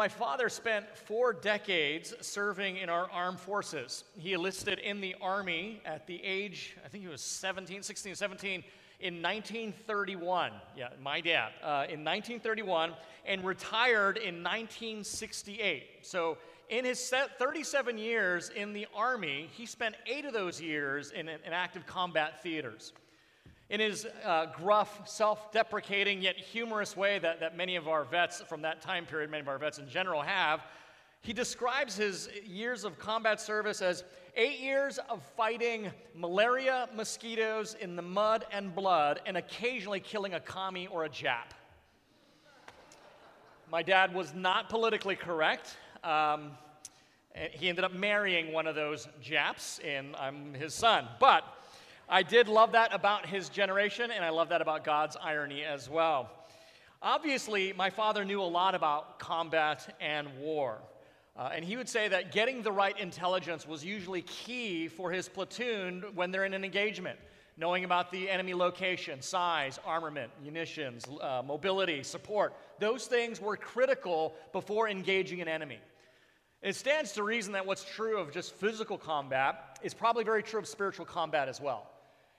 my father spent four decades serving in our armed forces. He enlisted in the Army at the age, I think he was 17, 16, 17, in 1931. Yeah, my dad. Uh, in 1931, and retired in 1968. So, in his 37 years in the Army, he spent eight of those years in, in active combat theaters. In his uh, gruff, self deprecating, yet humorous way that, that many of our vets from that time period, many of our vets in general, have, he describes his years of combat service as eight years of fighting malaria mosquitoes in the mud and blood and occasionally killing a commie or a Jap. My dad was not politically correct. Um, he ended up marrying one of those Japs, and I'm his son. But I did love that about his generation, and I love that about God's irony as well. Obviously, my father knew a lot about combat and war. Uh, and he would say that getting the right intelligence was usually key for his platoon when they're in an engagement. Knowing about the enemy location, size, armament, munitions, uh, mobility, support, those things were critical before engaging an enemy. It stands to reason that what's true of just physical combat is probably very true of spiritual combat as well.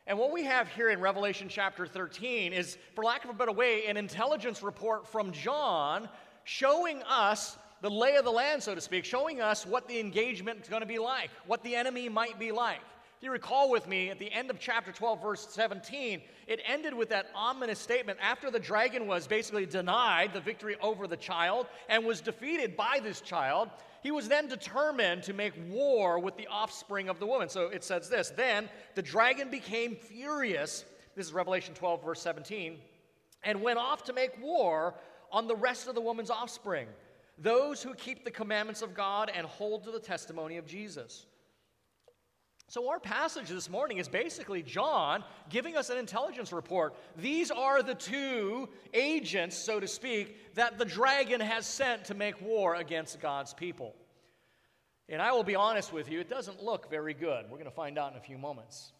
And what we have here in Revelation chapter 13 is, for lack of a better way, an intelligence report from John showing us the lay of the land, so to speak, showing us what the engagement is going to be like, what the enemy might be like. If you recall with me, at the end of chapter 12, verse 17, it ended with that ominous statement after the dragon was basically denied the victory over the child and was defeated by this child. He was then determined to make war with the offspring of the woman. So it says this Then the dragon became furious. This is Revelation 12, verse 17, and went off to make war on the rest of the woman's offspring, those who keep the commandments of God and hold to the testimony of Jesus. So, our passage this morning is basically John giving us an intelligence report. These are the two agents, so to speak, that the dragon has sent to make war against God's people. And I will be honest with you, it doesn't look very good. We're going to find out in a few moments.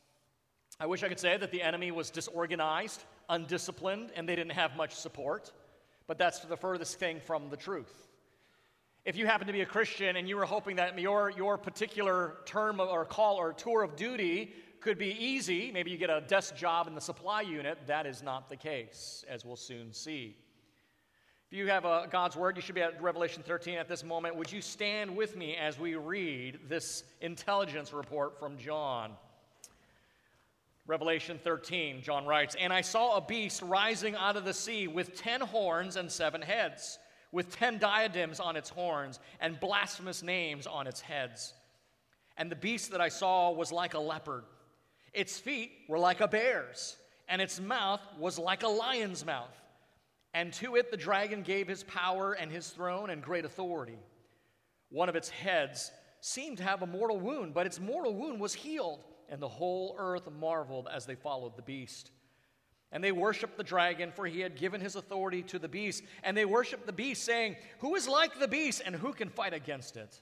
I wish I could say that the enemy was disorganized, undisciplined, and they didn't have much support, but that's the furthest thing from the truth. If you happen to be a Christian and you were hoping that your, your particular term or call or tour of duty could be easy, maybe you get a desk job in the supply unit, that is not the case, as we'll soon see. If you have a, God's Word, you should be at Revelation 13 at this moment. Would you stand with me as we read this intelligence report from John? Revelation 13, John writes, And I saw a beast rising out of the sea with ten horns and seven heads with ten diadems on its horns and blasphemous names on its heads. And the beast that I saw was like a leopard. Its feet were like a bear's, and its mouth was like a lion's mouth. And to it the dragon gave his power and his throne and great authority. One of its heads seemed to have a mortal wound, but its mortal wound was healed, and the whole earth marveled as they followed the beast. And they worshiped the dragon, for he had given his authority to the beast. And they worshiped the beast, saying, Who is like the beast, and who can fight against it?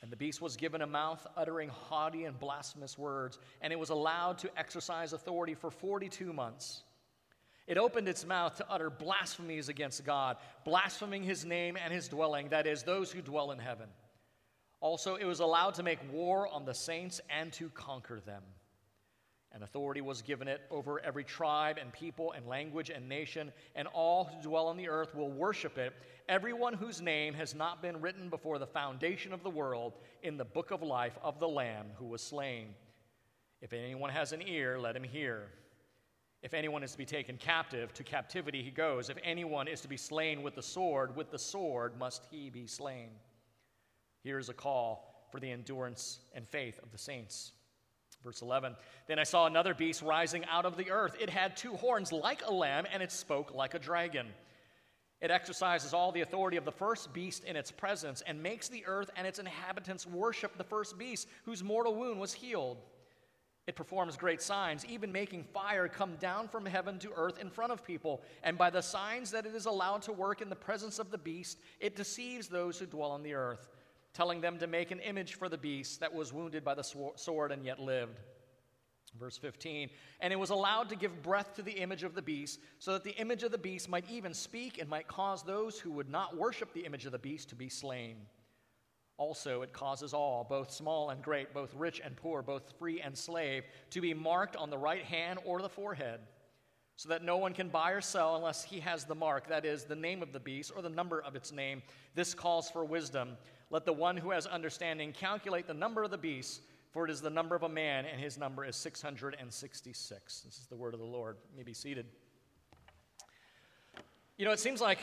And the beast was given a mouth uttering haughty and blasphemous words, and it was allowed to exercise authority for 42 months. It opened its mouth to utter blasphemies against God, blaspheming his name and his dwelling, that is, those who dwell in heaven. Also, it was allowed to make war on the saints and to conquer them and authority was given it over every tribe and people and language and nation, and all who dwell on the earth will worship it, everyone whose name has not been written before the foundation of the world in the book of life of the Lamb who was slain. If anyone has an ear, let him hear. If anyone is to be taken captive, to captivity he goes. If anyone is to be slain with the sword, with the sword must he be slain. Here is a call for the endurance and faith of the saints. Verse 11 Then I saw another beast rising out of the earth. It had two horns like a lamb, and it spoke like a dragon. It exercises all the authority of the first beast in its presence and makes the earth and its inhabitants worship the first beast, whose mortal wound was healed. It performs great signs, even making fire come down from heaven to earth in front of people. And by the signs that it is allowed to work in the presence of the beast, it deceives those who dwell on the earth telling them to make an image for the beast that was wounded by the sword and yet lived. Verse 15, and it was allowed to give breath to the image of the beast, so that the image of the beast might even speak and might cause those who would not worship the image of the beast to be slain. Also, it causes all, both small and great, both rich and poor, both free and slave, to be marked on the right hand or the forehead, so that no one can buy or sell unless he has the mark, that is, the name of the beast or the number of its name. This calls for wisdom. Let the one who has understanding calculate the number of the beast for it is the number of a man, and his number is 666. This is the word of the Lord. You may be seated. You know, it seems like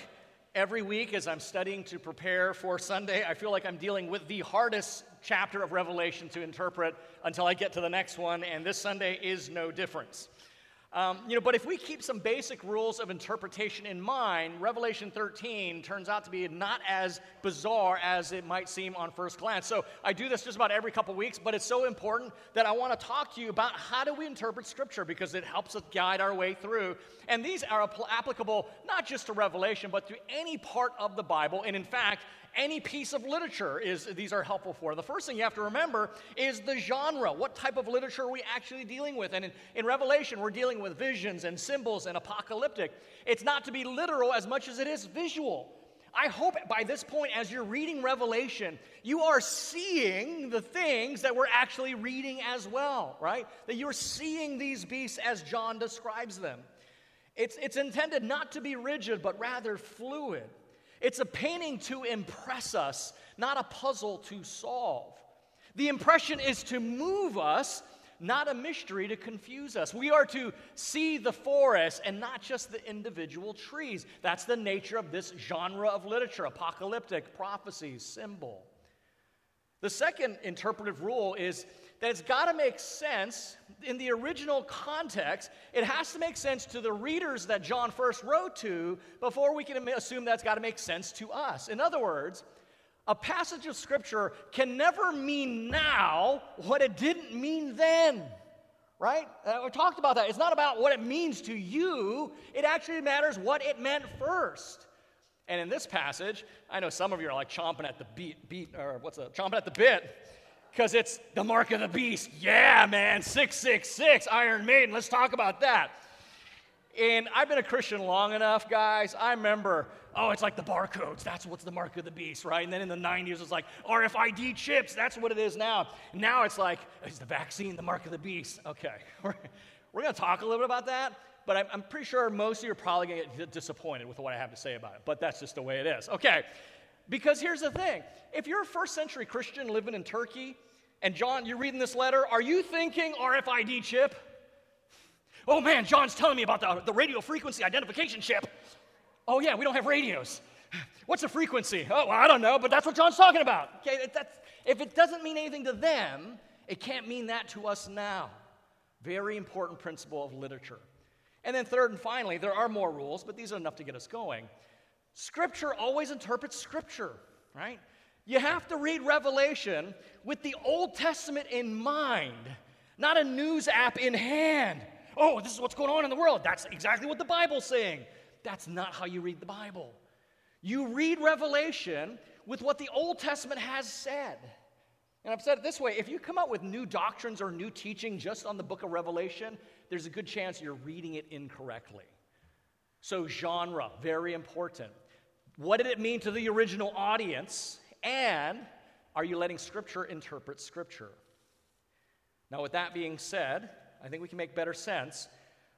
every week as I'm studying to prepare for Sunday, I feel like I'm dealing with the hardest chapter of Revelation to interpret until I get to the next one, and this Sunday is no difference. Um, you know, but if we keep some basic rules of interpretation in mind, Revelation 13 turns out to be not as bizarre as it might seem on first glance. So I do this just about every couple weeks, but it's so important that I want to talk to you about how do we interpret Scripture because it helps us guide our way through. And these are applicable not just to Revelation, but to any part of the Bible. And in fact, any piece of literature is these are helpful for. The first thing you have to remember is the genre. What type of literature are we actually dealing with? And in, in Revelation, we're dealing with visions and symbols and apocalyptic. It's not to be literal as much as it is visual. I hope by this point, as you're reading Revelation, you are seeing the things that we're actually reading as well, right? That you're seeing these beasts as John describes them. It's, it's intended not to be rigid, but rather fluid. It's a painting to impress us, not a puzzle to solve. The impression is to move us, not a mystery to confuse us. We are to see the forest and not just the individual trees. That's the nature of this genre of literature apocalyptic, prophecy, symbol. The second interpretive rule is that it's got to make sense in the original context. It has to make sense to the readers that John first wrote to before we can assume that's got to make sense to us. In other words, a passage of Scripture can never mean now what it didn't mean then. Right? Uh, we talked about that. It's not about what it means to you, it actually matters what it meant first. And in this passage, I know some of you are like chomping at the beat, beat or what's a chomping at the bit because it's the mark of the beast. Yeah, man, 666, Iron Maiden. Let's talk about that. And I've been a Christian long enough, guys. I remember, oh, it's like the barcodes. That's what's the mark of the beast, right? And then in the 90s, it's like RFID chips. That's what it is now. Now it's like, is the vaccine the mark of the beast? Okay. We're, we're going to talk a little bit about that, but I'm, I'm pretty sure most of you are probably going to get disappointed with what I have to say about it. But that's just the way it is. Okay. Because here's the thing if you're a first century Christian living in Turkey, and John, you're reading this letter, are you thinking RFID chip? Oh man, John's telling me about the, the radio frequency identification chip. Oh yeah, we don't have radios. What's the frequency? Oh, well, I don't know, but that's what John's talking about. Okay, if it doesn't mean anything to them, it can't mean that to us now. Very important principle of literature. And then, third and finally, there are more rules, but these are enough to get us going. Scripture always interprets Scripture, right? You have to read Revelation with the Old Testament in mind, not a news app in hand. Oh, this is what's going on in the world. That's exactly what the Bible's saying. That's not how you read the Bible. You read Revelation with what the Old Testament has said. And I've said it this way if you come out with new doctrines or new teaching just on the book of Revelation, there's a good chance you're reading it incorrectly. So, genre, very important. What did it mean to the original audience? And are you letting Scripture interpret Scripture? Now, with that being said, I think we can make better sense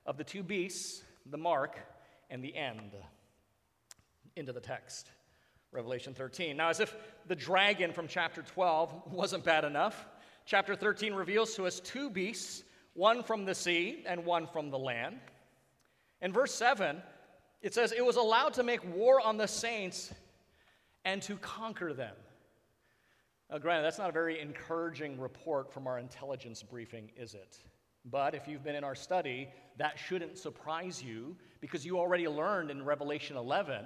of the two beasts, the mark, and the end. Into the text, Revelation 13. Now, as if the dragon from chapter 12 wasn't bad enough, chapter 13 reveals to us two beasts, one from the sea and one from the land. In verse 7, it says, It was allowed to make war on the saints and to conquer them. Now, granted, that's not a very encouraging report from our intelligence briefing, is it? But if you've been in our study, that shouldn't surprise you because you already learned in Revelation 11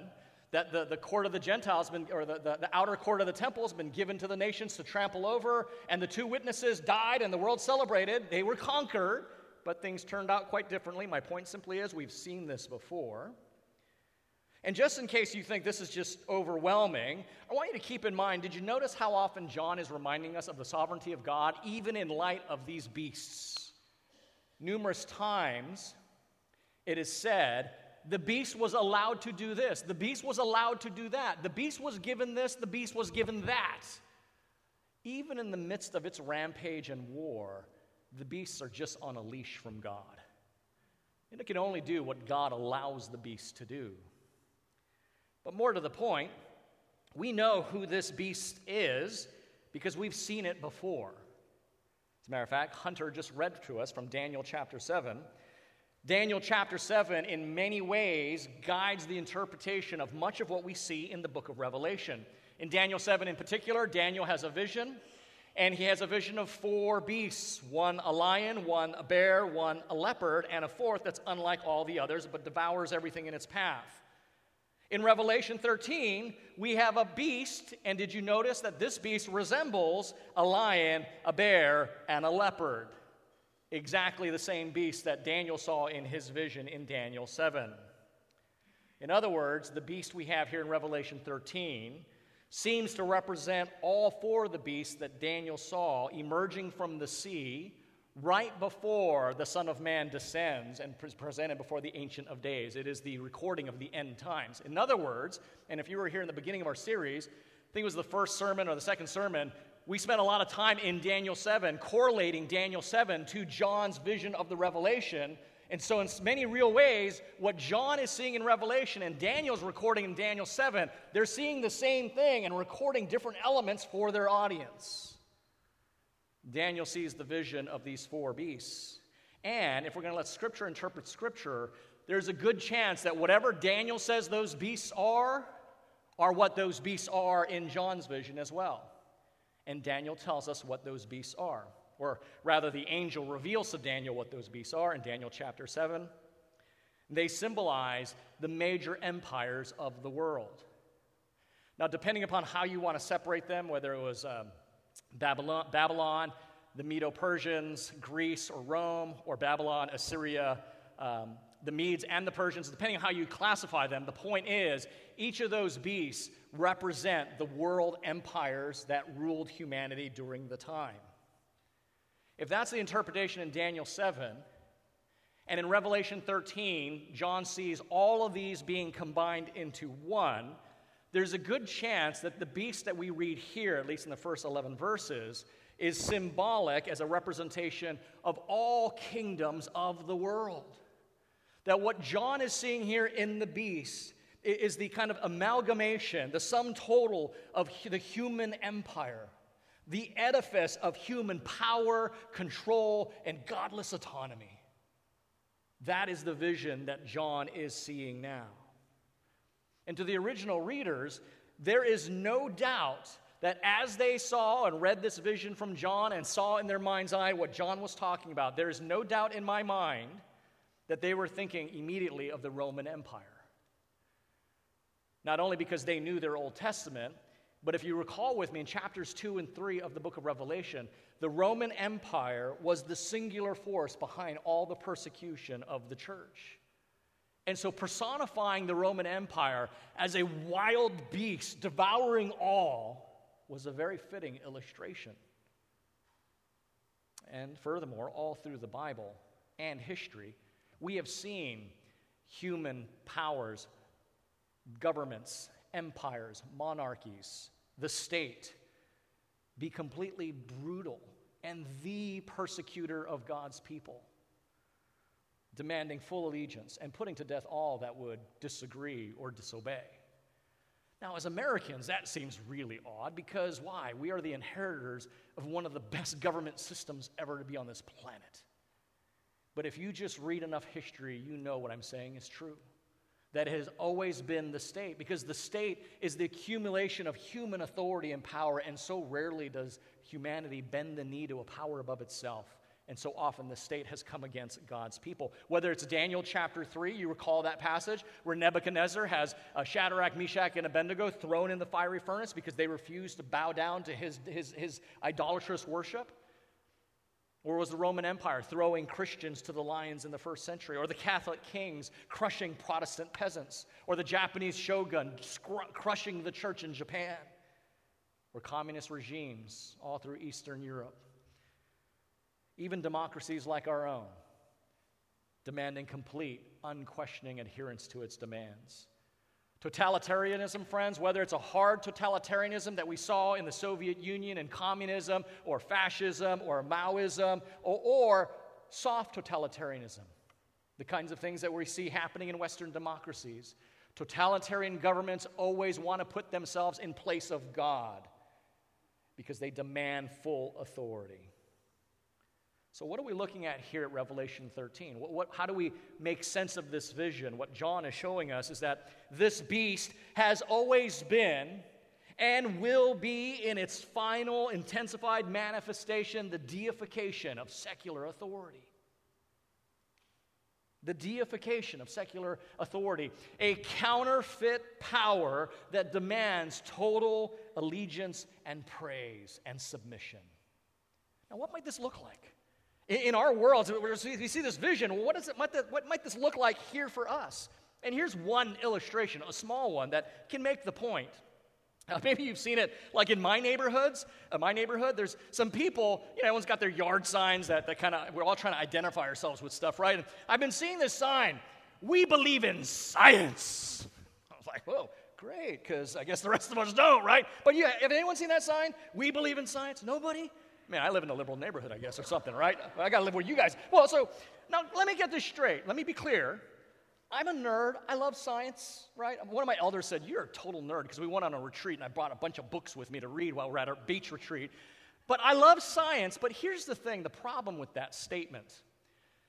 that the, the court of the Gentiles, been, or the, the, the outer court of the temple, has been given to the nations to trample over, and the two witnesses died and the world celebrated. They were conquered, but things turned out quite differently. My point simply is we've seen this before. And just in case you think this is just overwhelming, I want you to keep in mind did you notice how often John is reminding us of the sovereignty of God, even in light of these beasts? numerous times it is said the beast was allowed to do this, the beast was allowed to do that, the beast was given this, the beast was given that. Even in the midst of its rampage and war, the beasts are just on a leash from God. And it can only do what God allows the beast to do. But more to the point, we know who this beast is because we've seen it before. As a matter of fact, Hunter just read to us from Daniel chapter 7. Daniel chapter 7, in many ways, guides the interpretation of much of what we see in the book of Revelation. In Daniel 7 in particular, Daniel has a vision, and he has a vision of four beasts one a lion, one a bear, one a leopard, and a fourth that's unlike all the others but devours everything in its path. In Revelation 13, we have a beast, and did you notice that this beast resembles a lion, a bear, and a leopard? Exactly the same beast that Daniel saw in his vision in Daniel 7. In other words, the beast we have here in Revelation 13 seems to represent all four of the beasts that Daniel saw emerging from the sea right before the Son of Man descends and is presented before the Ancient of Days. It is the recording of the end times. In other words, and if you were here in the beginning of our series, I think it was the first sermon or the second sermon, we spent a lot of time in Daniel 7 correlating Daniel 7 to John's vision of the revelation. And so, in many real ways, what John is seeing in Revelation and Daniel's recording in Daniel 7, they're seeing the same thing and recording different elements for their audience. Daniel sees the vision of these four beasts. And if we're going to let Scripture interpret Scripture, there's a good chance that whatever Daniel says those beasts are, are what those beasts are in John's vision as well. And Daniel tells us what those beasts are. Or rather, the angel reveals to Daniel what those beasts are in Daniel chapter 7. They symbolize the major empires of the world. Now, depending upon how you want to separate them, whether it was um, Babylon, Babylon the Medo Persians, Greece or Rome, or Babylon, Assyria, um, the Medes and the Persians, depending on how you classify them, the point is each of those beasts represent the world empires that ruled humanity during the time. If that's the interpretation in Daniel 7, and in Revelation 13, John sees all of these being combined into one, there's a good chance that the beast that we read here, at least in the first 11 verses, is symbolic as a representation of all kingdoms of the world. That what John is seeing here in the beast is the kind of amalgamation, the sum total of the human empire, the edifice of human power, control, and godless autonomy. That is the vision that John is seeing now. And to the original readers, there is no doubt that as they saw and read this vision from John and saw in their mind's eye what John was talking about, there is no doubt in my mind that they were thinking immediately of the Roman Empire. Not only because they knew their Old Testament, but if you recall with me in chapters 2 and 3 of the book of Revelation, the Roman Empire was the singular force behind all the persecution of the church. And so, personifying the Roman Empire as a wild beast devouring all was a very fitting illustration. And furthermore, all through the Bible and history, we have seen human powers, governments, empires, monarchies, the state be completely brutal and the persecutor of God's people demanding full allegiance and putting to death all that would disagree or disobey. Now, as Americans, that seems really odd because why? We are the inheritors of one of the best government systems ever to be on this planet. But if you just read enough history, you know what I'm saying is true. That has always been the state, because the state is the accumulation of human authority and power, and so rarely does humanity bend the knee to a power above itself. And so often the state has come against God's people. Whether it's Daniel chapter 3, you recall that passage where Nebuchadnezzar has uh, Shadrach, Meshach, and Abednego thrown in the fiery furnace because they refused to bow down to his, his, his idolatrous worship. Or was the Roman Empire throwing Christians to the lions in the first century? Or the Catholic kings crushing Protestant peasants? Or the Japanese shogun crushing the church in Japan? Or communist regimes all through Eastern Europe? Even democracies like our own, demanding complete, unquestioning adherence to its demands. Totalitarianism, friends, whether it's a hard totalitarianism that we saw in the Soviet Union and communism, or fascism, or Maoism, or, or soft totalitarianism, the kinds of things that we see happening in Western democracies. Totalitarian governments always want to put themselves in place of God because they demand full authority. So, what are we looking at here at Revelation 13? What, what, how do we make sense of this vision? What John is showing us is that this beast has always been and will be in its final intensified manifestation the deification of secular authority the deification of secular authority, a counterfeit power that demands total allegiance and praise and submission. Now, what might this look like? In our world, we see this vision. What, is it, what might this look like here for us? And here's one illustration, a small one, that can make the point. Now, uh, maybe you've seen it like in my neighborhoods. In my neighborhood, there's some people, you know, everyone's got their yard signs that, that kind of, we're all trying to identify ourselves with stuff, right? And I've been seeing this sign, we believe in science. I was like, whoa, great, because I guess the rest of us don't, right? But yeah, have anyone seen that sign? We believe in science? Nobody? Man, I live in a liberal neighborhood, I guess, or something, right? I got to live where you guys. Well, so now let me get this straight. Let me be clear. I'm a nerd. I love science, right? One of my elders said, You're a total nerd because we went on a retreat and I brought a bunch of books with me to read while we're at our beach retreat. But I love science. But here's the thing the problem with that statement.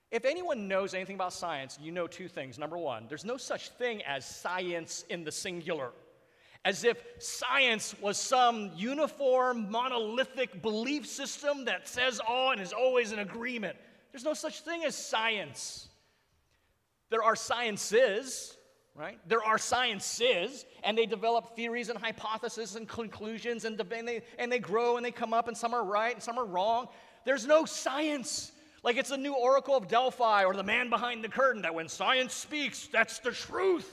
If anyone knows anything about science, you know two things. Number one, there's no such thing as science in the singular, as if science was some uniform, monolithic belief system that says all and is always in agreement. There's no such thing as science. There are sciences, right? There are sciences, and they develop theories and hypotheses and conclusions, and, and, they, and they grow and they come up, and some are right and some are wrong. There's no science. Like it's a new oracle of Delphi or the man behind the curtain that when science speaks, that's the truth.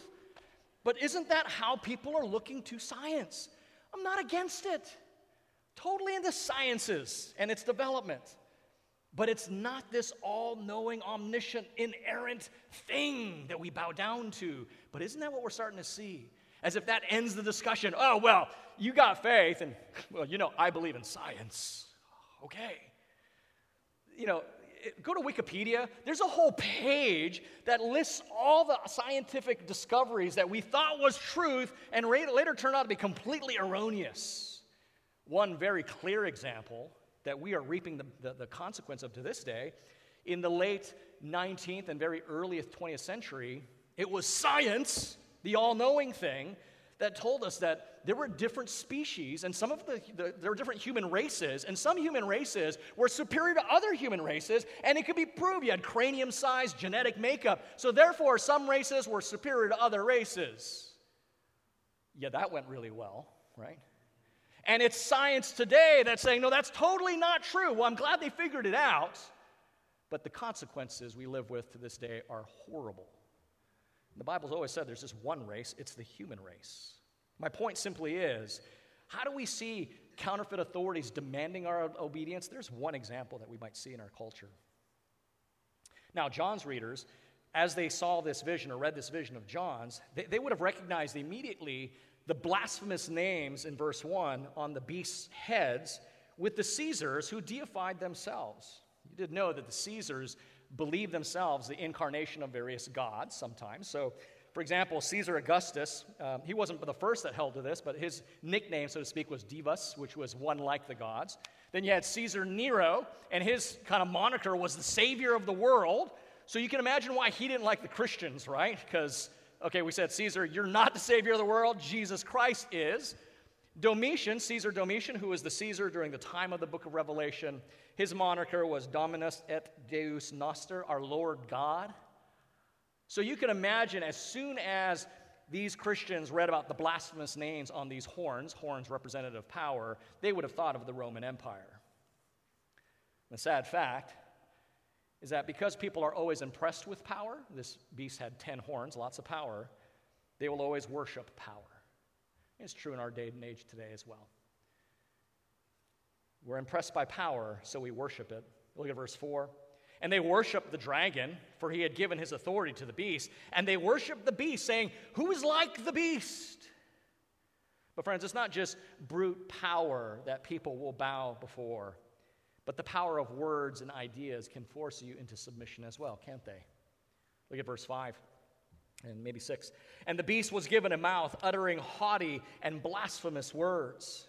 But isn't that how people are looking to science? I'm not against it. Totally into sciences and its development. But it's not this all knowing, omniscient, inerrant thing that we bow down to. But isn't that what we're starting to see? As if that ends the discussion. Oh, well, you got faith, and, well, you know, I believe in science. Okay. You know, go to Wikipedia. There's a whole page that lists all the scientific discoveries that we thought was truth and later turned out to be completely erroneous. One very clear example that we are reaping the, the, the consequence of to this day. In the late 19th and very earliest 20th century, it was science, the all knowing thing, that told us that there were different species and some of the, the, there were different human races and some human races were superior to other human races and it could be proved you had cranium size genetic makeup so therefore some races were superior to other races yeah that went really well right and it's science today that's saying, no, that's totally not true. Well, I'm glad they figured it out. But the consequences we live with to this day are horrible. The Bible's always said there's just one race, it's the human race. My point simply is how do we see counterfeit authorities demanding our obedience? There's one example that we might see in our culture. Now, John's readers, as they saw this vision or read this vision of John's, they, they would have recognized immediately the blasphemous names in verse 1 on the beast's heads with the Caesars who deified themselves. You did know that the Caesars believed themselves the incarnation of various gods sometimes. So, for example, Caesar Augustus, um, he wasn't the first that held to this, but his nickname, so to speak, was Divus, which was one like the gods. Then you had Caesar Nero, and his kind of moniker was the savior of the world. So you can imagine why he didn't like the Christians, right? Because Okay, we said, Caesar, you're not the Savior of the world. Jesus Christ is. Domitian, Caesar Domitian, who was the Caesar during the time of the book of Revelation, his moniker was Dominus et Deus Noster, our Lord God. So you can imagine as soon as these Christians read about the blasphemous names on these horns, horns representative of power, they would have thought of the Roman Empire. The sad fact is that because people are always impressed with power, this beast had 10 horns, lots of power, they will always worship power. It's true in our day and age today as well. We're impressed by power, so we worship it. Look at verse 4. And they worshiped the dragon, for he had given his authority to the beast. And they worshiped the beast, saying, Who is like the beast? But, friends, it's not just brute power that people will bow before, but the power of words and ideas can force you into submission as well, can't they? Look at verse 5 and maybe 6. And the beast was given a mouth, uttering haughty and blasphemous words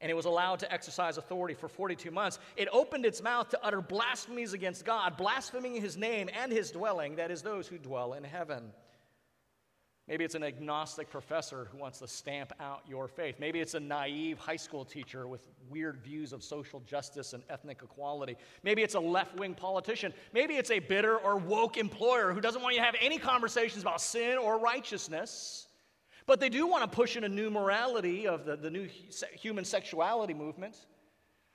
and it was allowed to exercise authority for 42 months. It opened its mouth to utter blasphemies against God, blaspheming his name and his dwelling, that is, those who dwell in heaven. Maybe it's an agnostic professor who wants to stamp out your faith. Maybe it's a naive high school teacher with weird views of social justice and ethnic equality. Maybe it's a left wing politician. Maybe it's a bitter or woke employer who doesn't want you to have any conversations about sin or righteousness. But they do want to push in a new morality of the, the new human sexuality movement,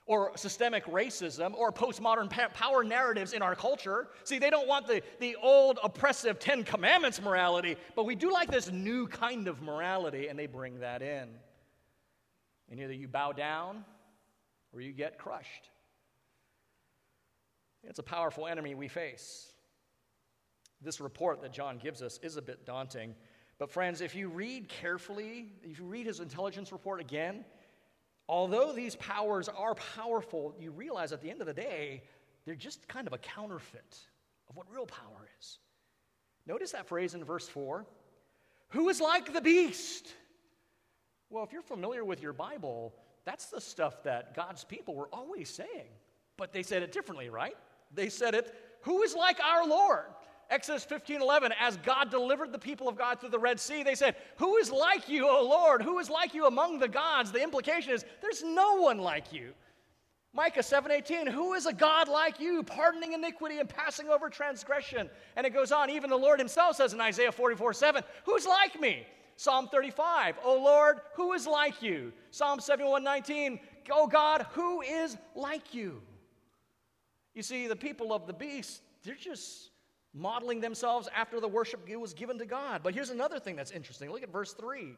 or systemic racism, or postmodern power narratives in our culture. See, they don't want the, the old oppressive Ten Commandments morality, but we do like this new kind of morality, and they bring that in. And either you bow down or you get crushed. It's a powerful enemy we face. This report that John gives us is a bit daunting. But, friends, if you read carefully, if you read his intelligence report again, although these powers are powerful, you realize at the end of the day, they're just kind of a counterfeit of what real power is. Notice that phrase in verse 4 Who is like the beast? Well, if you're familiar with your Bible, that's the stuff that God's people were always saying. But they said it differently, right? They said it, Who is like our Lord? Exodus 15 11, as God delivered the people of God through the Red Sea, they said, Who is like you, O Lord? Who is like you among the gods? The implication is, There's no one like you. Micah 7:18 Who is a God like you pardoning iniquity and passing over transgression and it goes on even the Lord himself says in Isaiah 44:7 Who's like me Psalm 35 O Lord who is like you Psalm 71:19 Oh God who is like you You see the people of the beast they're just modeling themselves after the worship was given to God. But here's another thing that's interesting. Look at verse 3.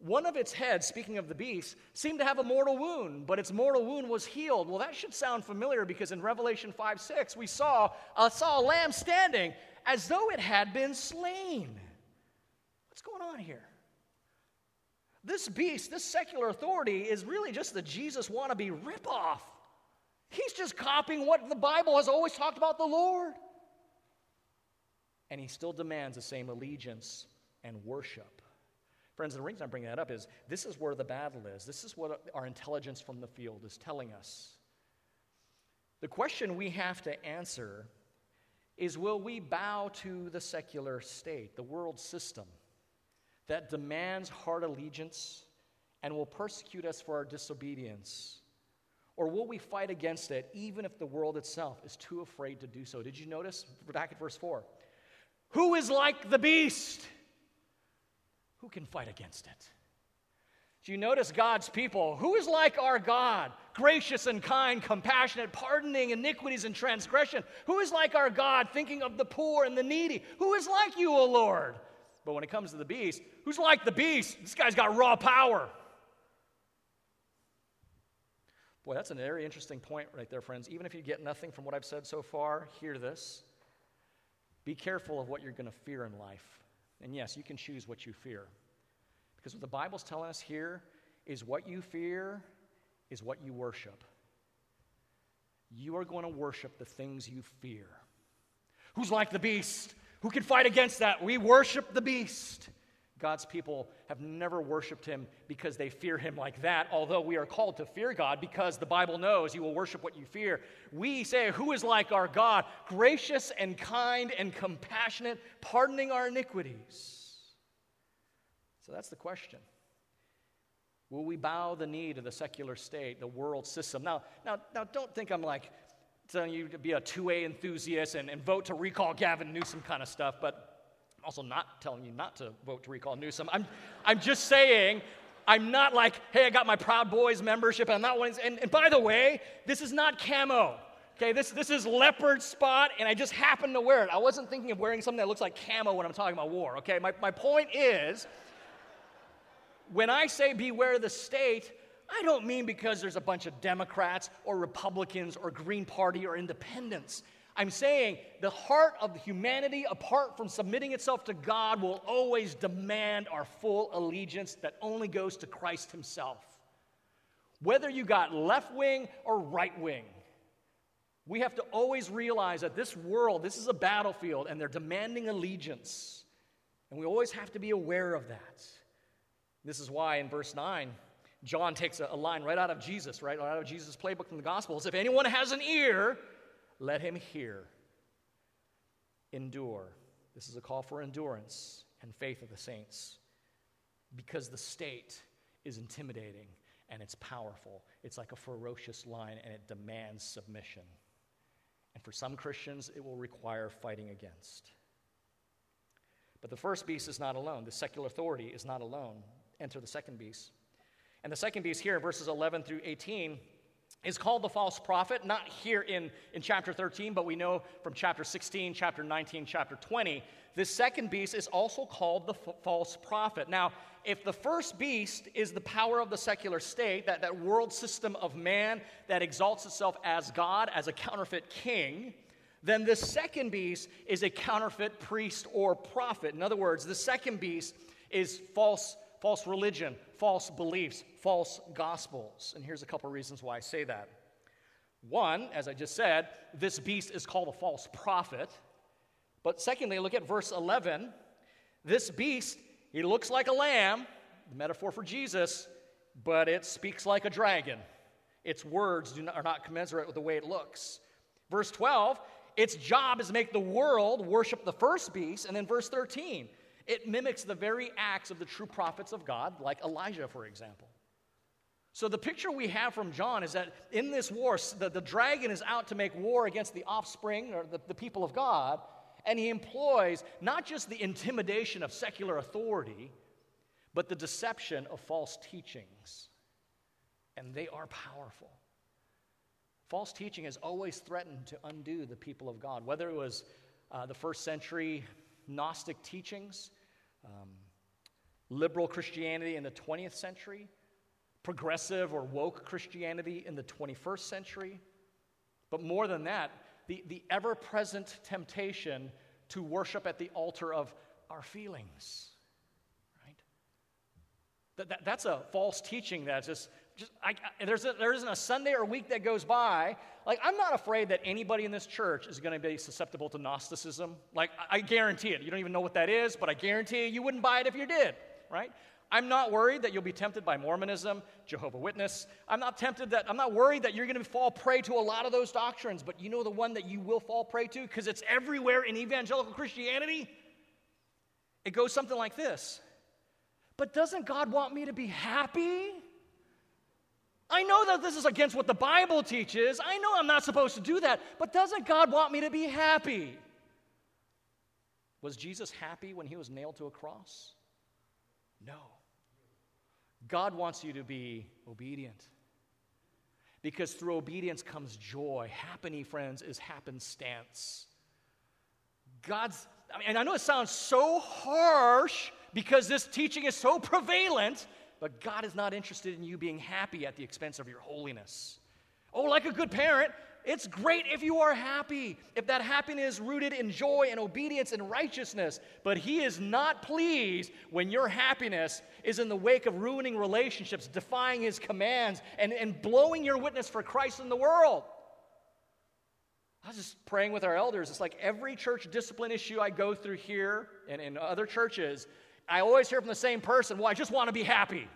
One of its heads, speaking of the beast, seemed to have a mortal wound, but its mortal wound was healed. Well, that should sound familiar because in Revelation 5 6, we saw, uh, saw a lamb standing as though it had been slain. What's going on here? This beast, this secular authority, is really just the Jesus wannabe ripoff. He's just copying what the Bible has always talked about the Lord and he still demands the same allegiance and worship. Friends, the reason I'm bringing that up is this is where the battle is. This is what our intelligence from the field is telling us. The question we have to answer is will we bow to the secular state, the world system, that demands hard allegiance and will persecute us for our disobedience? Or will we fight against it even if the world itself is too afraid to do so? Did you notice back at verse 4? Who is like the beast? Who can fight against it? Do you notice God's people? Who is like our God? Gracious and kind, compassionate, pardoning iniquities and transgression. Who is like our God, thinking of the poor and the needy? Who is like you, O Lord? But when it comes to the beast, who's like the beast? This guy's got raw power. Boy, that's a very interesting point right there, friends. Even if you get nothing from what I've said so far, hear this. Be careful of what you're going to fear in life. And yes, you can choose what you fear. Because what the Bible's telling us here is what you fear is what you worship. You are going to worship the things you fear. Who's like the beast? Who can fight against that? We worship the beast. God's people have never worshiped him because they fear him like that, although we are called to fear God because the Bible knows you will worship what you fear. We say, Who is like our God? Gracious and kind and compassionate, pardoning our iniquities. So that's the question. Will we bow the knee to the secular state, the world system? Now, now, now don't think I'm like telling you to be a 2A enthusiast and, and vote to recall Gavin Newsom kind of stuff, but also not telling you not to vote to recall Newsom. I'm, I'm just saying, I'm not like, hey, I got my Proud Boys membership, and I'm not one. And, and by the way, this is not camo. Okay, this, this is leopard spot, and I just happened to wear it. I wasn't thinking of wearing something that looks like camo when I'm talking about war. Okay, my, my point is, when I say beware the state, I don't mean because there's a bunch of Democrats or Republicans or Green Party or independents. I'm saying the heart of humanity, apart from submitting itself to God, will always demand our full allegiance that only goes to Christ Himself. Whether you got left wing or right wing, we have to always realize that this world, this is a battlefield, and they're demanding allegiance. And we always have to be aware of that. This is why in verse 9, John takes a, line right out of Jesus, right, right out of Jesus' playbook from the Gospels. If anyone has an ear, let him hear. Endure. This is a call for endurance and faith of the saints because the state is intimidating and it's powerful. It's like a ferocious lion and it demands submission. And for some Christians, it will require fighting against. But the first beast is not alone. The secular authority is not alone. Enter the second beast. And the second beast here, verses 11 through 18, is called the false prophet, not here in, in chapter 13, but we know from chapter 16, chapter 19, chapter 20. This second beast is also called the f- false prophet. Now, if the first beast is the power of the secular state, that, that world system of man that exalts itself as God, as a counterfeit king, then the second beast is a counterfeit priest or prophet. In other words, the second beast is false, false religion, false beliefs, false gospels. And here's a couple reasons why I say that. One, as I just said, this beast is called a false prophet. But secondly, look at verse 11. This beast, he looks like a lamb, the metaphor for Jesus, but it speaks like a dragon. Its words do not, are not commensurate with the way it looks. Verse 12, its job is to make the world worship the first beast. And then verse 13, it mimics the very acts of the true prophets of God, like Elijah, for example. So, the picture we have from John is that in this war, the, the dragon is out to make war against the offspring or the, the people of God, and he employs not just the intimidation of secular authority, but the deception of false teachings. And they are powerful. False teaching has always threatened to undo the people of God, whether it was uh, the first century Gnostic teachings um, liberal Christianity in the 20th century, progressive or woke Christianity in the 21st century. But more than that, the, the ever present temptation to worship at the altar of our feelings. Right? That, that, that's a false teaching that's just, just I, there's a, there isn't a Sunday or week that goes by. Like, I'm not afraid that anybody in this church is going to be susceptible to Gnosticism. Like, I, I guarantee it. You don't even know what that is, but I guarantee you, you wouldn't buy it if you did, right? I'm not worried that you'll be tempted by Mormonism, Jehovah Witness. I'm not tempted that I'm not worried that you're going to fall prey to a lot of those doctrines, but you know the one that you will fall prey to because it's everywhere in evangelical Christianity. It goes something like this. But doesn't God want me to be happy? I know that this is against what the Bible teaches. I know I'm not supposed to do that, but doesn't God want me to be happy? Was Jesus happy when he was nailed to a cross? No. God wants you to be obedient. Because through obedience comes joy. Happiny, friends, is happenstance. God's, I mean, and I know it sounds so harsh because this teaching is so prevalent, but God is not interested in you being happy at the expense of your holiness. Oh, like a good parent, it's great if you are happy, if that happiness is rooted in joy and obedience and righteousness. But He is not pleased when your happiness is in the wake of ruining relationships, defying His commands, and, and blowing your witness for Christ in the world. I was just praying with our elders. It's like every church discipline issue I go through here and in other churches, I always hear from the same person, well, I just want to be happy.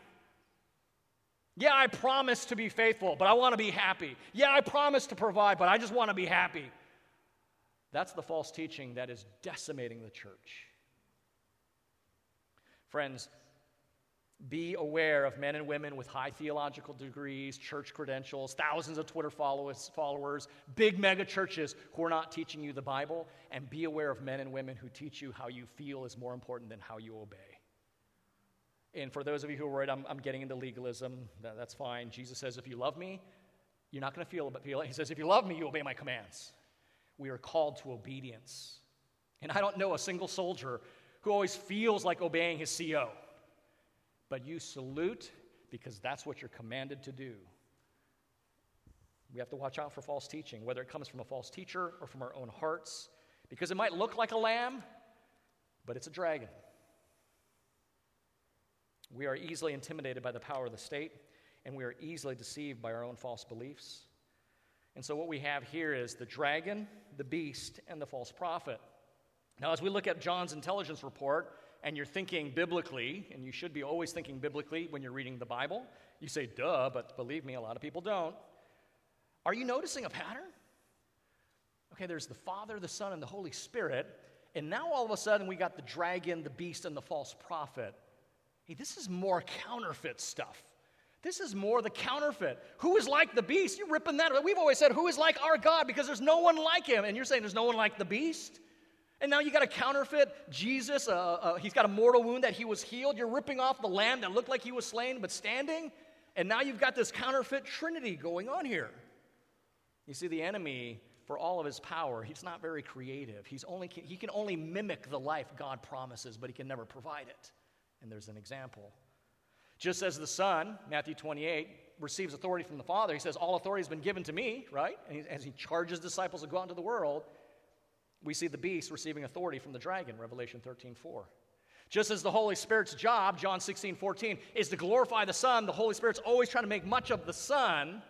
Yeah, I promise to be faithful, but I want to be happy. Yeah, I promise to provide, but I just want to be happy. That's the false teaching that is decimating the church. Friends, be aware of men and women with high theological degrees, church credentials, thousands of Twitter followers, followers, big mega churches who are not teaching you the Bible, and be aware of men and women who teach you how you feel is more important than how you obey. And for those of you who are worried, I'm, I'm getting into legalism. That, that's fine. Jesus says, if you love me, you're not going to feel feel it. He says, if you love me, you obey my commands. We are called to obedience. And I don't know a single soldier who always feels like obeying his CO. But you salute because that's what you're commanded to do. We have to watch out for false teaching, whether it comes from a false teacher or from our own hearts, because it might look like a lamb, but it's a dragon. We are easily intimidated by the power of the state, and we are easily deceived by our own false beliefs. And so, what we have here is the dragon, the beast, and the false prophet. Now, as we look at John's intelligence report, and you're thinking biblically, and you should be always thinking biblically when you're reading the Bible, you say, duh, but believe me, a lot of people don't. Are you noticing a pattern? Okay, there's the Father, the Son, and the Holy Spirit, and now all of a sudden we got the dragon, the beast, and the false prophet. Hey, this is more counterfeit stuff. This is more the counterfeit. Who is like the beast? You're ripping that. We've always said, Who is like our God? Because there's no one like him. And you're saying there's no one like the beast? And now you got to counterfeit Jesus. Uh, uh, he's got a mortal wound that he was healed. You're ripping off the lamb that looked like he was slain but standing. And now you've got this counterfeit trinity going on here. You see, the enemy, for all of his power, he's not very creative. He's only, he can only mimic the life God promises, but he can never provide it. And there's an example. Just as the Son, Matthew 28, receives authority from the Father, he says, All authority has been given to me, right? And he, as he charges disciples to go out into the world, we see the beast receiving authority from the dragon, Revelation 13 4. Just as the Holy Spirit's job, John 16 14, is to glorify the Son, the Holy Spirit's always trying to make much of the Son.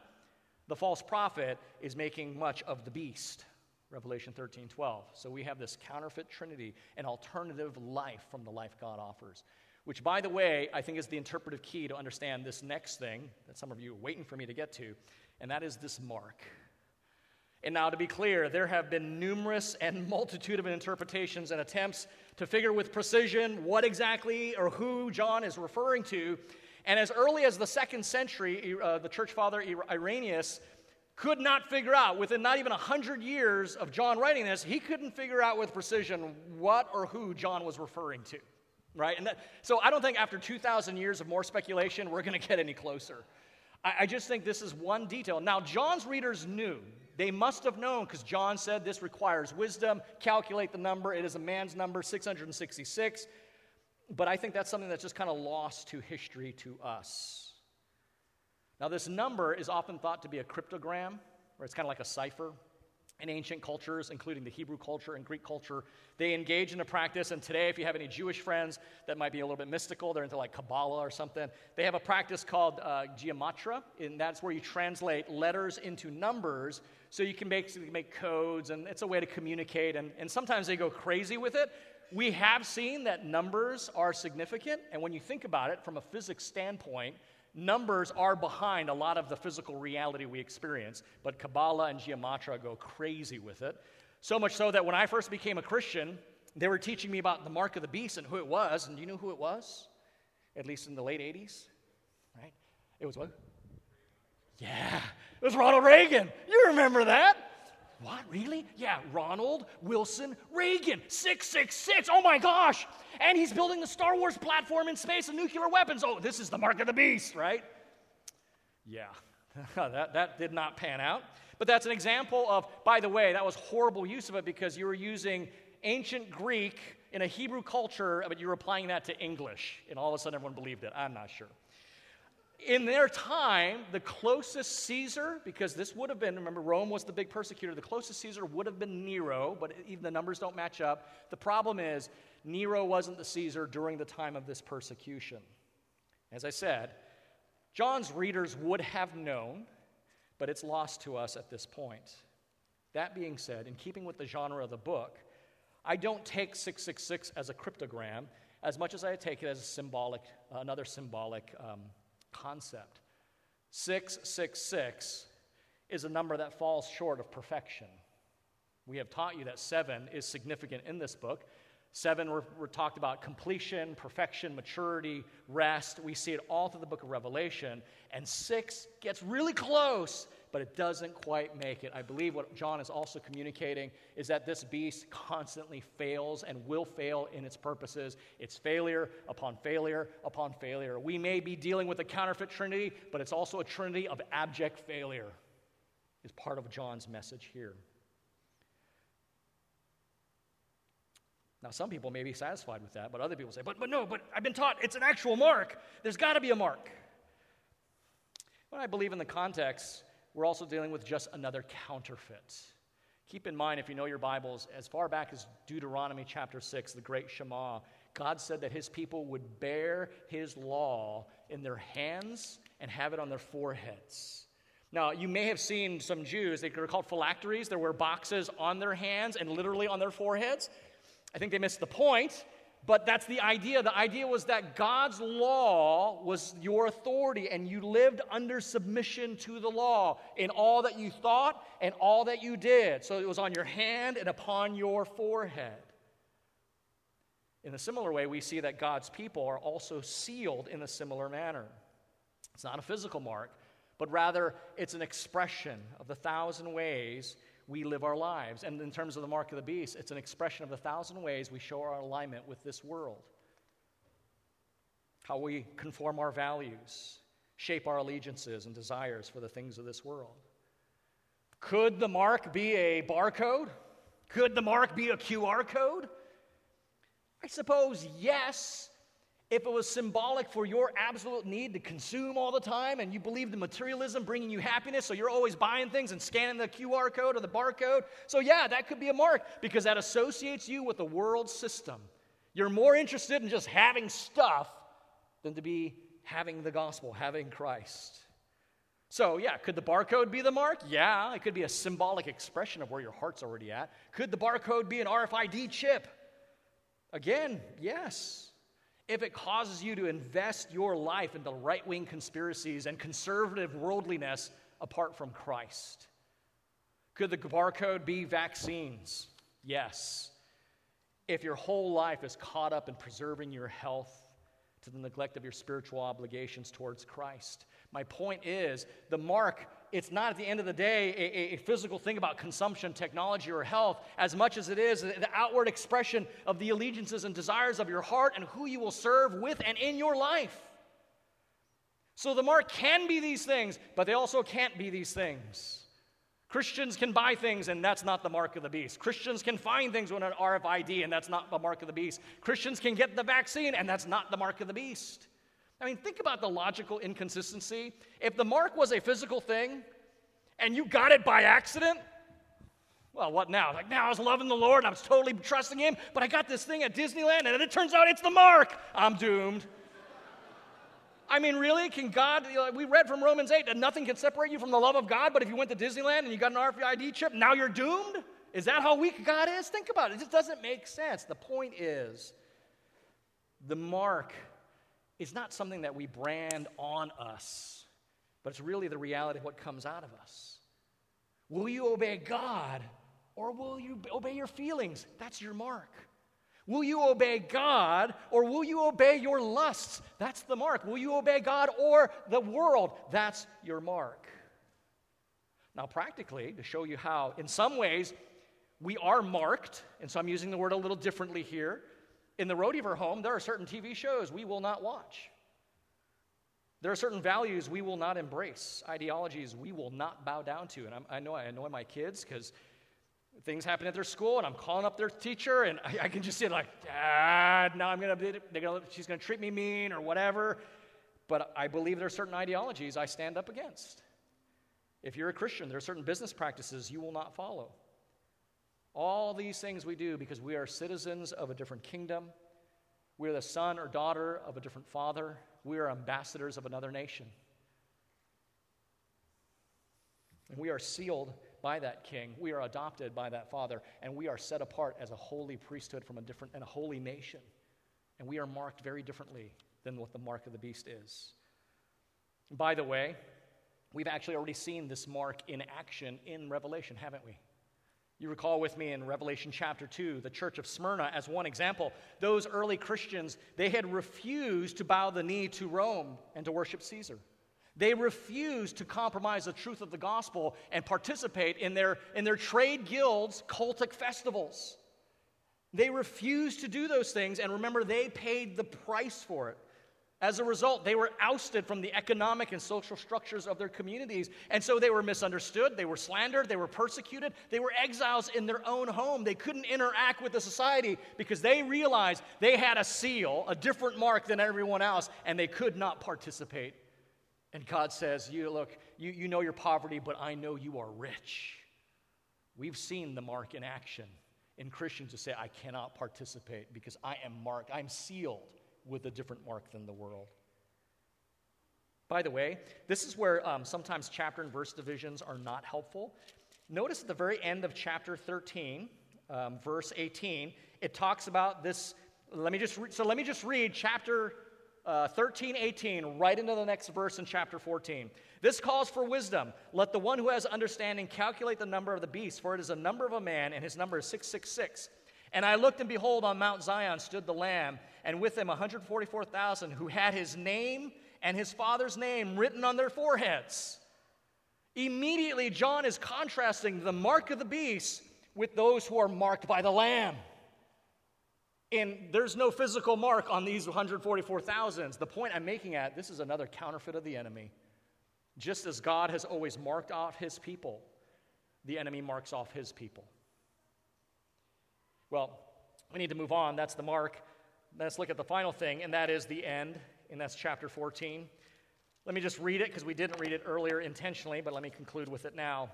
The false prophet is making much of the beast. Revelation 13 12. So we have this counterfeit trinity, an alternative life from the life God offers. Which, by the way, I think is the interpretive key to understand this next thing that some of you are waiting for me to get to, and that is this mark. And now, to be clear, there have been numerous and multitude of interpretations and attempts to figure with precision what exactly or who John is referring to. And as early as the second century, uh, the church father Irenaeus could not figure out, within not even 100 years of John writing this, he couldn't figure out with precision what or who John was referring to. Right? And that, so I don't think after 2,000 years of more speculation, we're going to get any closer. I, I just think this is one detail. Now, John's readers knew they must have known because John said this requires wisdom. Calculate the number. It is a man's number, 666. But I think that's something that's just kind of lost to history to us. Now, this number is often thought to be a cryptogram, or it's kind of like a cipher in ancient cultures, including the Hebrew culture and Greek culture, they engage in a practice. And today, if you have any Jewish friends that might be a little bit mystical, they're into like Kabbalah or something, they have a practice called uh, gematria, and that's where you translate letters into numbers so you can basically make codes, and it's a way to communicate. And, and sometimes they go crazy with it. We have seen that numbers are significant, and when you think about it from a physics standpoint, numbers are behind a lot of the physical reality we experience, but Kabbalah and Gematria go crazy with it. So much so that when I first became a Christian, they were teaching me about the mark of the beast and who it was. And do you know who it was? At least in the late 80s, right? It was what? Yeah, it was Ronald Reagan. You remember that? What, really? Yeah, Ronald Wilson Reagan, 666. Oh my gosh. And he's building the Star Wars platform in space and nuclear weapons. Oh, this is the mark of the beast, right? Yeah, that, that did not pan out. But that's an example of, by the way, that was horrible use of it because you were using ancient Greek in a Hebrew culture, but you were applying that to English. And all of a sudden everyone believed it. I'm not sure in their time, the closest Caesar, because this would have been, remember, Rome was the big persecutor, the closest Caesar would have been Nero, but even the numbers don't match up. The problem is, Nero wasn't the Caesar during the time of this persecution. As I said, John's readers would have known, but it's lost to us at this point. That being said, in keeping with the genre of the book, I don't take 666 as a cryptogram as much as I take it as a symbolic, another symbolic um, concept. 666 is a number that falls short of perfection. We have taught you that seven is significant in this book. Seven, we're, we're, talked about completion, perfection, maturity, rest. We see it all through the book of Revelation. And six gets really close but it doesn't quite make it. I believe what John is also communicating is that this beast constantly fails and will fail in its purposes. It's failure upon failure upon failure. We may be dealing with a counterfeit trinity, but it's also a trinity of abject failure, is part of John's message here. Now, some people may be satisfied with that, but other people say, but, but no, but I've been taught it's an actual mark. There's got to be a mark. But I believe in the context, we're also dealing with just another counterfeit. Keep in mind, if you know your Bibles, as far back as Deuteronomy chapter 6, the great Shema, God said that his people would bear his law in their hands and have it on their foreheads. Now, you may have seen some Jews, they are called phylacteries. They wear boxes on their hands and literally on their foreheads. I think they missed the point, but that's the idea. The idea was that God's law was your authority, and you lived under submission to the law in all that you thought and all that you did. So it was on your hand and upon your forehead. In a similar way, we see that God's people are also sealed in a similar manner. It's not a physical mark, but rather it's an expression of the thousand ways we live our lives. And in terms of the mark of the beast, it's an expression of the thousand ways we show our alignment with this world. How we conform our values, shape our allegiances and desires for the things of this world. Could the mark be a barcode? Could the mark be a QR code? I suppose yes, if it was symbolic for your absolute need to consume all the time and you believe in materialism bringing you happiness, so you're always buying things and scanning the QR code or the barcode. So, yeah, that could be a mark because that associates you with the world system. You're more interested in just having stuff than to be having the gospel, having Christ. So, yeah, could the barcode be the mark? Yeah, it could be a symbolic expression of where your heart's already at. Could the barcode be an RFID chip? Again, yes. If it causes you to invest your life into right wing conspiracies and conservative worldliness apart from Christ. Could the barcode be vaccines? Yes. If your whole life is caught up in preserving your health to the neglect of your spiritual obligations towards Christ. My point is the mark it's not at the end of the day a, a, physical thing about consumption, technology, or health, as much as it is the outward expression of the allegiances and desires of your heart and who you will serve with and in your life. So the mark can be these things, but they also can't be these things. Christians can buy things, and that's not the mark of the beast. Christians can find things with an RFID, and that's not the mark of the beast. Christians can get the vaccine, and that's not the mark of the beast. I mean, think about the logical inconsistency. If the mark was a physical thing and you got it by accident, well, what now? Like, now I was loving the Lord I was totally trusting Him, but I got this thing at Disneyland and it turns out it's the mark. I'm doomed. I mean, really? Can God, we read from Romans 8 that nothing can separate you from the love of God, but if you went to Disneyland and you got an RFID chip, now you're doomed? Is that how weak God is? Think about it. It just doesn't make sense. The point is, the mark is not something that we brand on us, but it's really the reality of what comes out of us. Will you obey God or will you obey your feelings? That's your mark. Will you obey God or will you obey your lusts? That's the mark. Will you obey God or the world? That's your mark. Now, practically, to show you how, in some ways, we are marked, and so I'm using the word a little differently here. In the Rodeheaver home, there are certain TV shows we will not watch. There are certain values we will not embrace, ideologies we will not bow down to. And I'm, i know I annoy my kids because things happen at their school and I'm calling up their teacher and I, I can just say like, Dad, now I'm gonna, gonna, she's gonna treat me mean or whatever. But I believe there are certain ideologies I stand up against. If you're a Christian, there are certain business practices you will not follow. All these things we do because we are citizens of a different kingdom. We're the son or daughter of a different father. We are ambassadors of another nation. And we are sealed by that king. We are adopted by that father. And we are set apart as a holy priesthood from a different and a holy nation. And we are marked very differently than what the mark of the beast is. By the way, we've actually already seen this mark in action in Revelation, haven't we? You recall with me in Revelation chapter 2, the church of Smyrna, as one example, those early Christians, they had refused to bow the knee to Rome and to worship Caesar. They refused to compromise the truth of the gospel and participate in their, in their trade guilds' cultic festivals. They refused to do those things, and remember, they paid the price for it. As a result, they were ousted from the economic and social structures of their communities. And so they were misunderstood, they were slandered, they were persecuted, they were exiles in their own home. They couldn't interact with the society because they realized they had a seal, a different mark than everyone else, and they could not participate And God says, You look, you, you know your poverty, but I know you are rich. We've seen the mark in action in Christians who say, I cannot participate because I am marked, I'm sealed with a different mark than the world. By the way, this is where um, sometimes chapter and verse divisions are not helpful. Notice at the very end of chapter 13, um, verse 18, it talks about this. Let me just re- so let me just read chapter uh, 13, 18, right into the next verse in chapter 14. This calls for wisdom. Let the one who has understanding calculate the number of the beast, for it is a number of a man, and his number is 666. And I looked, and behold, on Mount Zion stood the Lamb, and with them 144,000 who had his name and his father's name written on their foreheads. Immediately, John is contrasting the mark of the beast with those who are marked by the Lamb. And there's no physical mark on these 144,000s. The point I'm making at this is another counterfeit of the enemy. Just as God has always marked off his people, the enemy marks off his people. Well, we need to move on. That's the mark. Let's look at the final thing, and that is the end, and that's chapter 14. Let me just read it because we didn't read it earlier intentionally, but let me conclude with it now.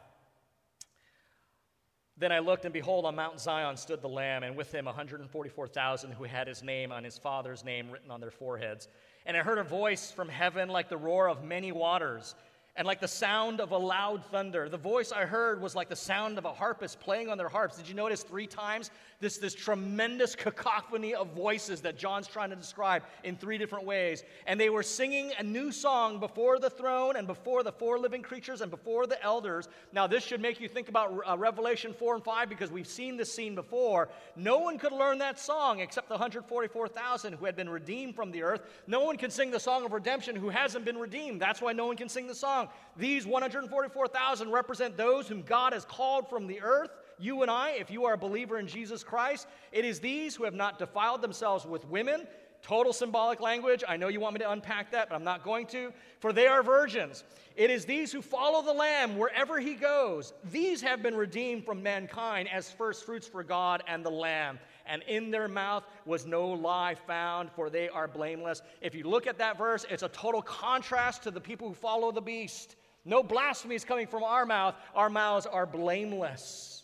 Then I looked, and behold, on Mount Zion stood the Lamb, and with him 144,000 who had his name on his father's name written on their foreheads. And I heard a voice from heaven like the roar of many waters and like the sound of a loud thunder. The voice I heard was like the sound of a harpist playing on their harps. Did you notice three times this, this tremendous cacophony of voices that John's trying to describe in three different ways? And they were singing a new song before the throne and before the four living creatures and before the elders. Now, this should make you think about uh, Revelation 4 and 5 because we've seen this scene before. No one could learn that song except the 144,000 who had been redeemed from the earth. No one can sing the song of redemption who hasn't been redeemed. That's why no one can sing the song. These 144,000 represent those whom God has called from the earth. You and I, if you are a believer in Jesus Christ, it is these who have not defiled themselves with women. Total symbolic language. I know you want me to unpack that, but I'm not going to. For they are virgins. It is these who follow the Lamb wherever he goes. These have been redeemed from mankind as first fruits for God and the Lamb and in their mouth was no lie found, for they are blameless. If you look at that verse, it's a total contrast to the people who follow the beast. No blasphemy is coming from our mouth, our mouths are blameless.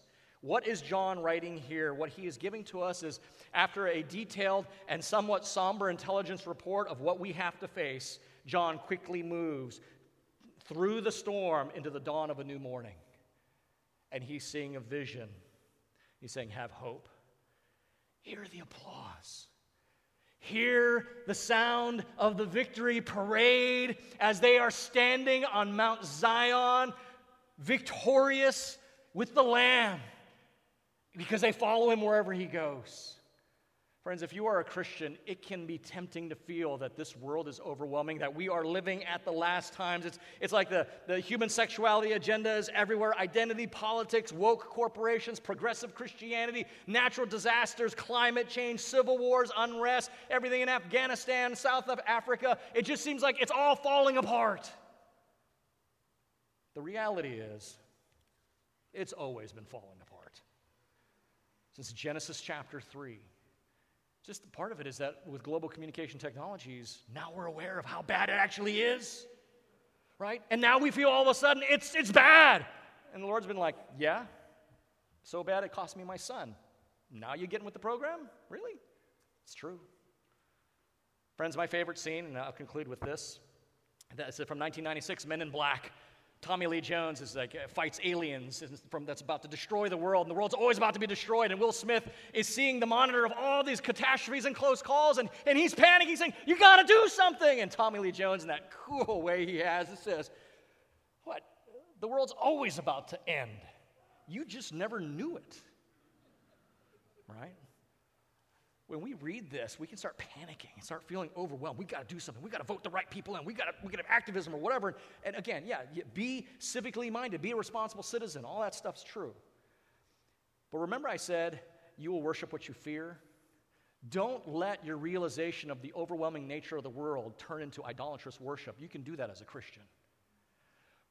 What is John writing here? What he is giving to us is after a detailed and somewhat somber intelligence report of what we have to face, John quickly moves through the storm into the dawn of a new morning. And he's seeing a vision. He's saying, Have hope. Hear the applause. Hear the sound of the victory parade as they are standing on Mount Zion, victorious with the Lamb, because they follow him wherever he goes. Friends, if you are a Christian, it can be tempting to feel that this world is overwhelming, that we are living at the last times. It's, it's like the, the human sexuality agenda is everywhere identity, politics, woke corporations, progressive Christianity, natural disasters, climate change, civil wars, unrest, everything in Afghanistan, South of Africa. It just seems like it's all falling apart. The reality is, it's always been falling apart. Since Genesis chapter 3. Just part of it is that with global communication technologies, now we're aware of how bad it actually is, right? And now we feel all of a sudden it's, it's bad. And the Lord's been like, yeah, so bad it cost me my son. Now you're getting with the program? Really? It's true. Friends, my favorite scene, and I'll conclude with this. That's from 1996, Men in Black. Tommy Lee Jones is like uh, fights aliens from that's about to destroy the world, and the world's always about to be destroyed. And Will Smith is seeing the monitor of all these catastrophes and close calls, and, and he's panicking, he's saying, "You got to do something!" And Tommy Lee Jones, in that cool way he has, it says, "What? The world's always about to end. You just never knew it, right?" When we read this, we can start panicking and start feeling overwhelmed. We got to do something. We got to vote the right people in. We got to we got activism or whatever. And again, yeah, be civically minded, be a responsible citizen. All that stuff's true. But remember, I said you will worship what you fear. Don't let your realization of the overwhelming nature of the world turn into idolatrous worship. You can do that as a Christian.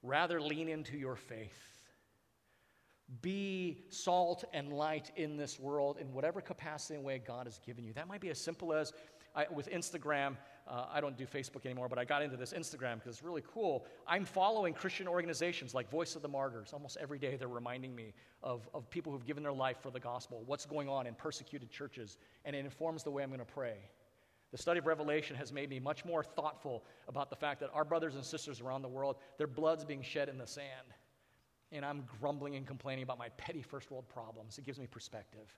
Rather, lean into your faith. Be salt and light in this world in whatever capacity and way God has given you. That might be as simple as I, with Instagram. Uh, I don't do Facebook anymore, but I got into this Instagram because it's really cool. I'm following Christian organizations like Voice of the Martyrs. Almost every day they're reminding me of, of people who've given their life for the gospel, what's going on in persecuted churches, and it informs the way I'm going to pray. The study of Revelation has made me much more thoughtful about the fact that our brothers and sisters around the world, their blood's being shed in the sand and I'm grumbling and complaining about my petty first world problems. It gives me perspective.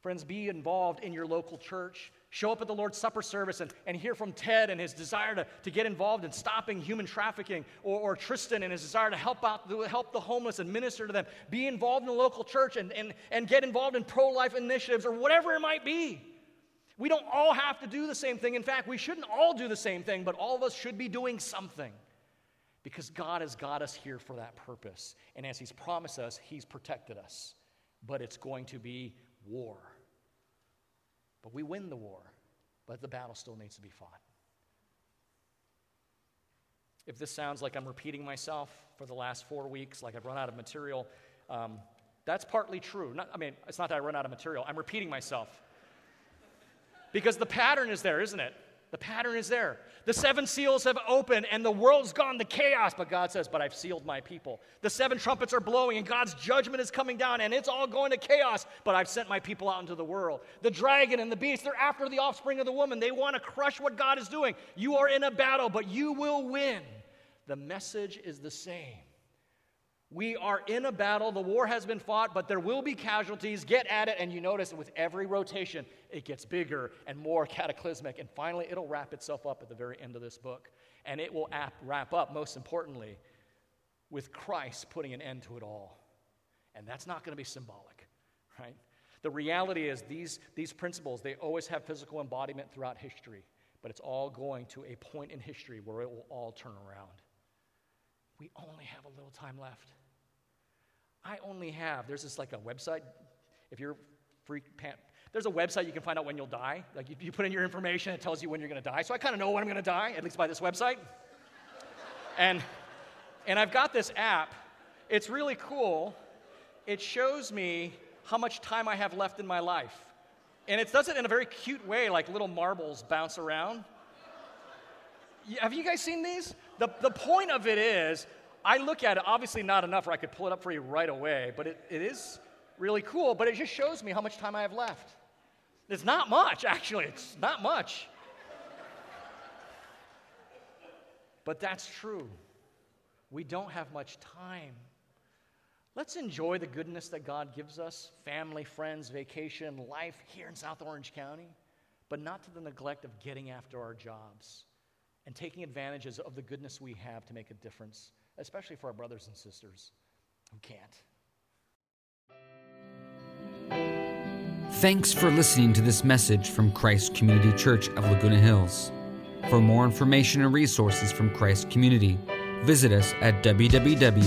Friends, be involved in your local church. Show up at the Lord's Supper service and, and hear from Ted and his desire to, to get involved in stopping human trafficking, or, or Tristan and his desire to help out help the homeless and minister to them. Be involved in the local church and, and, and get involved in pro life initiatives or whatever it might be. We don't all have to do the same thing. In fact, we shouldn't all do the same thing, but all of us should be doing something because God has got us here for that purpose. And as He's promised us, He's protected us. But it's going to be war. But we win the war, but the battle still needs to be fought. If this sounds like I'm repeating myself for the last four weeks, like I've run out of material, um, that's partly true. Not, I mean, it's not that I run out of material, I'm repeating myself. because the pattern is there, isn't it? The pattern is there. The seven seals have opened and the world's gone to chaos, but God says, But I've sealed my people. The seven trumpets are blowing and God's judgment is coming down and it's all going to chaos, but I've sent my people out into the world. The dragon and the beast, they're after the offspring of the woman. They want to crush what God is doing. You are in a battle, but you will win. The message is the same. We are in a battle. The war has been fought, but there will be casualties. Get at it. And you notice with every rotation, it gets bigger and more cataclysmic. And finally, it'll wrap itself up at the very end of this book. And it will wrap up, most importantly, with Christ putting an end to it all. And that's not going to be symbolic, right? The reality is, these, these principles, they always have physical embodiment throughout history, but it's all going to a point in history where it will all turn around. We only have a little time left. I only have, there's this like a website. If you're free, there's a website you can find out when you'll die. Like you, you put in your information, it tells you when you're to die. So I kind of know when I'm to die, at least by this website. and, and I've got this app. It's really cool. It shows me how much time I have left in my life. And it does it in a very cute way, like little marbles bounce around. Have you guys seen these? The, the point of it is I look at it, obviously not enough where I could pull it up for you right away, but it, it is really cool, but it just shows me how much time I have left. It's not much, actually. It's not much. but that's true. We don't have much time. Let's enjoy the goodness that God gives us family, friends, vacation, life here in South Orange County, but not to the neglect of getting after our jobs and taking advantages of the goodness we have to make a difference especially for our brothers and sisters who can't. Thanks for listening to this message from Christ Community Church of Laguna Hills. For more information and resources from Christ Community, visit us at www.ccclh.org.